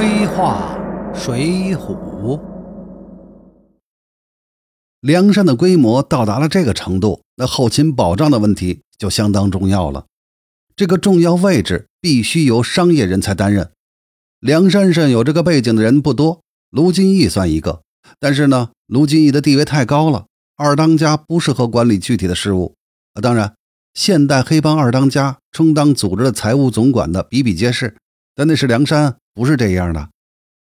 黑话水浒。梁山的规模到达了这个程度，那后勤保障的问题就相当重要了。这个重要位置必须由商业人才担任。梁山上有这个背景的人不多，卢俊义算一个。但是呢，卢俊义的地位太高了，二当家不适合管理具体的事务。啊，当然，现代黑帮二当家充当组织的财务总管的比比皆是，但那是梁山，不是这样的。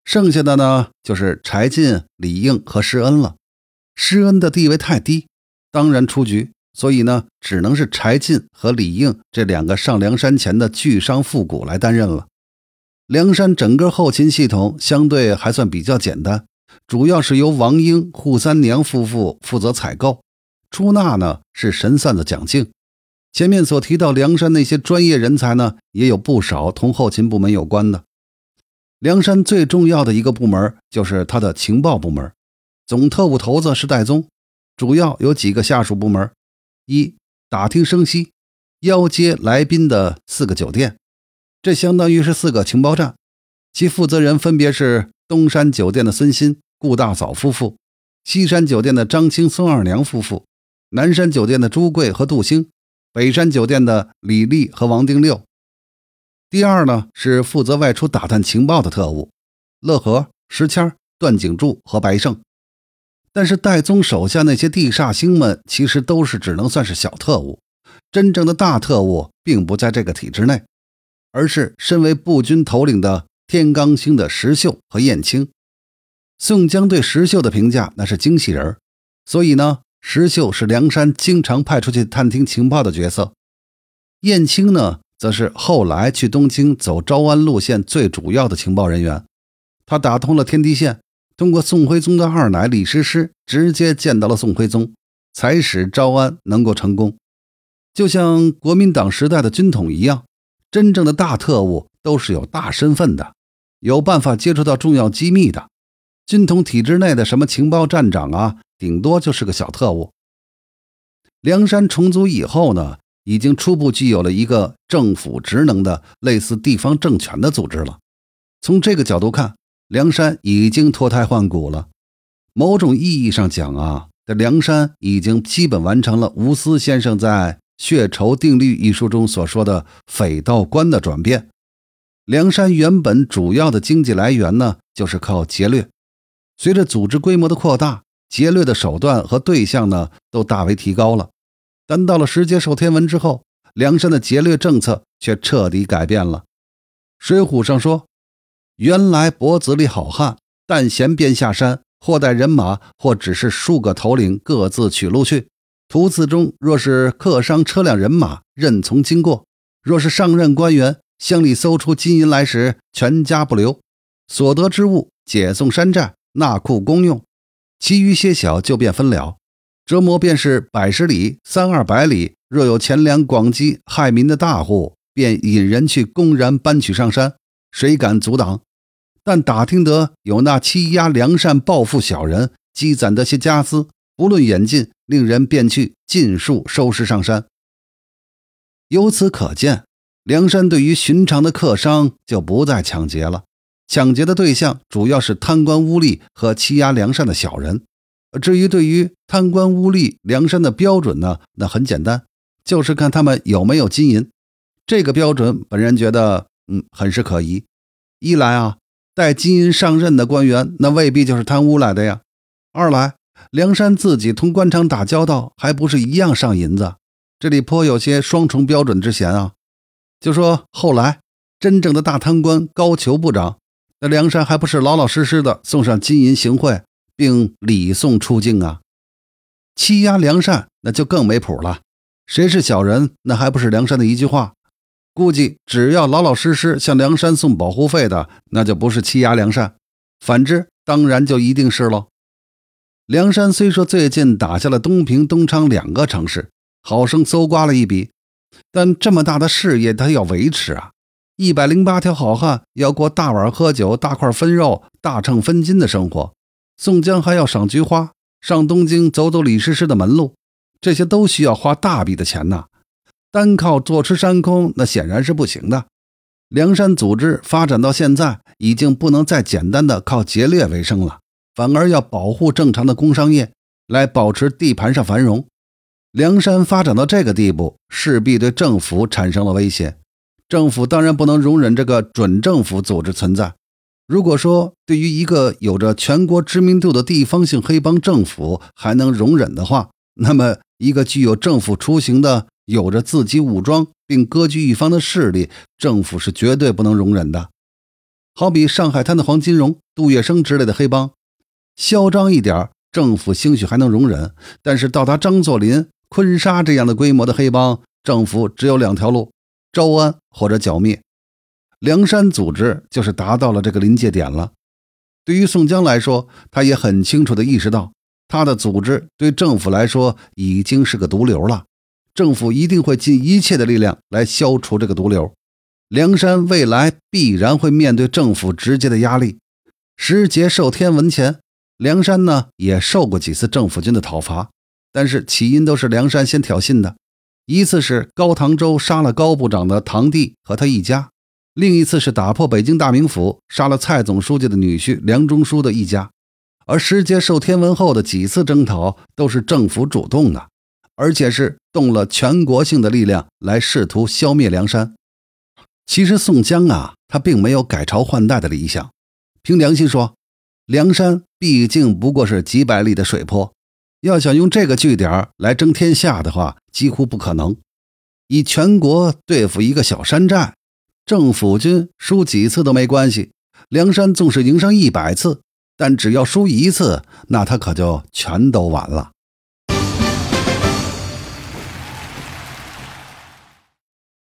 剩下的呢，就是柴进、李应和施恩了。施恩的地位太低，当然出局。所以呢，只能是柴进和李应这两个上梁山前的巨商富贾来担任了。梁山整个后勤系统相对还算比较简单，主要是由王英、扈三娘夫妇负责采购，出纳呢是神算子蒋敬。前面所提到梁山那些专业人才呢，也有不少同后勤部门有关的。梁山最重要的一个部门就是他的情报部门。总特务头子是戴宗，主要有几个下属部门：一、打听声息，邀接来宾的四个酒店，这相当于是四个情报站，其负责人分别是东山酒店的孙鑫、顾大嫂夫妇，西山酒店的张青、孙二娘夫妇，南山酒店的朱贵和杜兴，北山酒店的李丽和王丁六。第二呢，是负责外出打探情报的特务，乐和、石谦、段景柱和白胜。但是戴宗手下那些地煞星们，其实都是只能算是小特务，真正的大特务并不在这个体制内，而是身为步军头领的天罡星的石秀和燕青。宋江对石秀的评价那是精细人，所以呢，石秀是梁山经常派出去探听情报的角色。燕青呢，则是后来去东京走招安路线最主要的情报人员，他打通了天地线。通过宋徽宗的二奶李师师，直接见到了宋徽宗，才使招安能够成功。就像国民党时代的军统一样，真正的大特务都是有大身份的，有办法接触到重要机密的。军统体制内的什么情报站长啊，顶多就是个小特务。梁山重组以后呢，已经初步具有了一个政府职能的类似地方政权的组织了。从这个角度看。梁山已经脱胎换骨了，某种意义上讲啊，这梁山已经基本完成了吴思先生在《血仇定律》一书中所说的匪盗官的转变。梁山原本主要的经济来源呢，就是靠劫掠，随着组织规模的扩大，劫掠的手段和对象呢，都大为提高了。但到了石碣受天文之后，梁山的劫掠政策却彻底改变了。《水浒》上说。原来脖子里好汉，但闲便下山，或带人马，或只是数个头领各自取路去。途次中，若是客商车辆人马，任从经过；若是上任官员，乡里搜出金银来时，全家不留。所得之物，解送山寨，纳库公用。其余些小，就便分了。折磨便是百十里、三二百里，若有钱粮广积害民的大户，便引人去公然搬取上山，谁敢阻挡？但打听得有那欺压良善、暴富小人积攒的些家私，不论远近，令人便去尽数收拾上山。由此可见，梁山对于寻常的客商就不再抢劫了，抢劫的对象主要是贪官污吏和欺压良善的小人。至于对于贪官污吏、梁山的标准呢，那很简单，就是看他们有没有金银。这个标准，本人觉得，嗯，很是可疑。一来啊。带金银上任的官员，那未必就是贪污来的呀。二来，梁山自己同官场打交道，还不是一样上银子？这里颇有些双重标准之嫌啊。就说后来真正的大贪官高俅部长，那梁山还不是老老实实的送上金银行贿，并礼送出境啊？欺压梁山，那就更没谱了。谁是小人，那还不是梁山的一句话？估计只要老老实实向梁山送保护费的，那就不是欺压梁山；反之，当然就一定是喽。梁山虽说最近打下了东平、东昌两个城市，好生搜刮了一笔，但这么大的事业，他要维持啊！一百零八条好汉要过大碗喝酒、大块分肉、大秤分金的生活，宋江还要赏菊花、上东京走走李师师的门路，这些都需要花大笔的钱呐。单靠坐吃山空，那显然是不行的。梁山组织发展到现在，已经不能再简单的靠劫掠为生了，反而要保护正常的工商业，来保持地盘上繁荣。梁山发展到这个地步，势必对政府产生了威胁。政府当然不能容忍这个准政府组织存在。如果说对于一个有着全国知名度的地方性黑帮政府还能容忍的话，那么一个具有政府雏形的、有着自己武装并割据一方的势力，政府是绝对不能容忍的。好比上海滩的黄金荣、杜月笙之类的黑帮，嚣张一点，政府兴许还能容忍；但是到达张作霖。坤沙这样的规模的黑帮，政府只有两条路：招安或者剿灭。梁山组织就是达到了这个临界点了。对于宋江来说，他也很清楚地意识到，他的组织对政府来说已经是个毒瘤了。政府一定会尽一切的力量来消除这个毒瘤。梁山未来必然会面对政府直接的压力。时节受天文前，梁山呢也受过几次政府军的讨伐。但是起因都是梁山先挑衅的，一次是高唐州杀了高部长的堂弟和他一家，另一次是打破北京大名府杀了蔡总书记的女婿梁中书的一家。而石碣受天文后的几次征讨都是政府主动的，而且是动了全国性的力量来试图消灭梁山。其实宋江啊，他并没有改朝换代的理想。凭良心说，梁山毕竟不过是几百里的水泊。要想用这个据点来争天下的话，几乎不可能。以全国对付一个小山寨，政府军输几次都没关系。梁山纵使赢上一百次，但只要输一次，那他可就全都完了。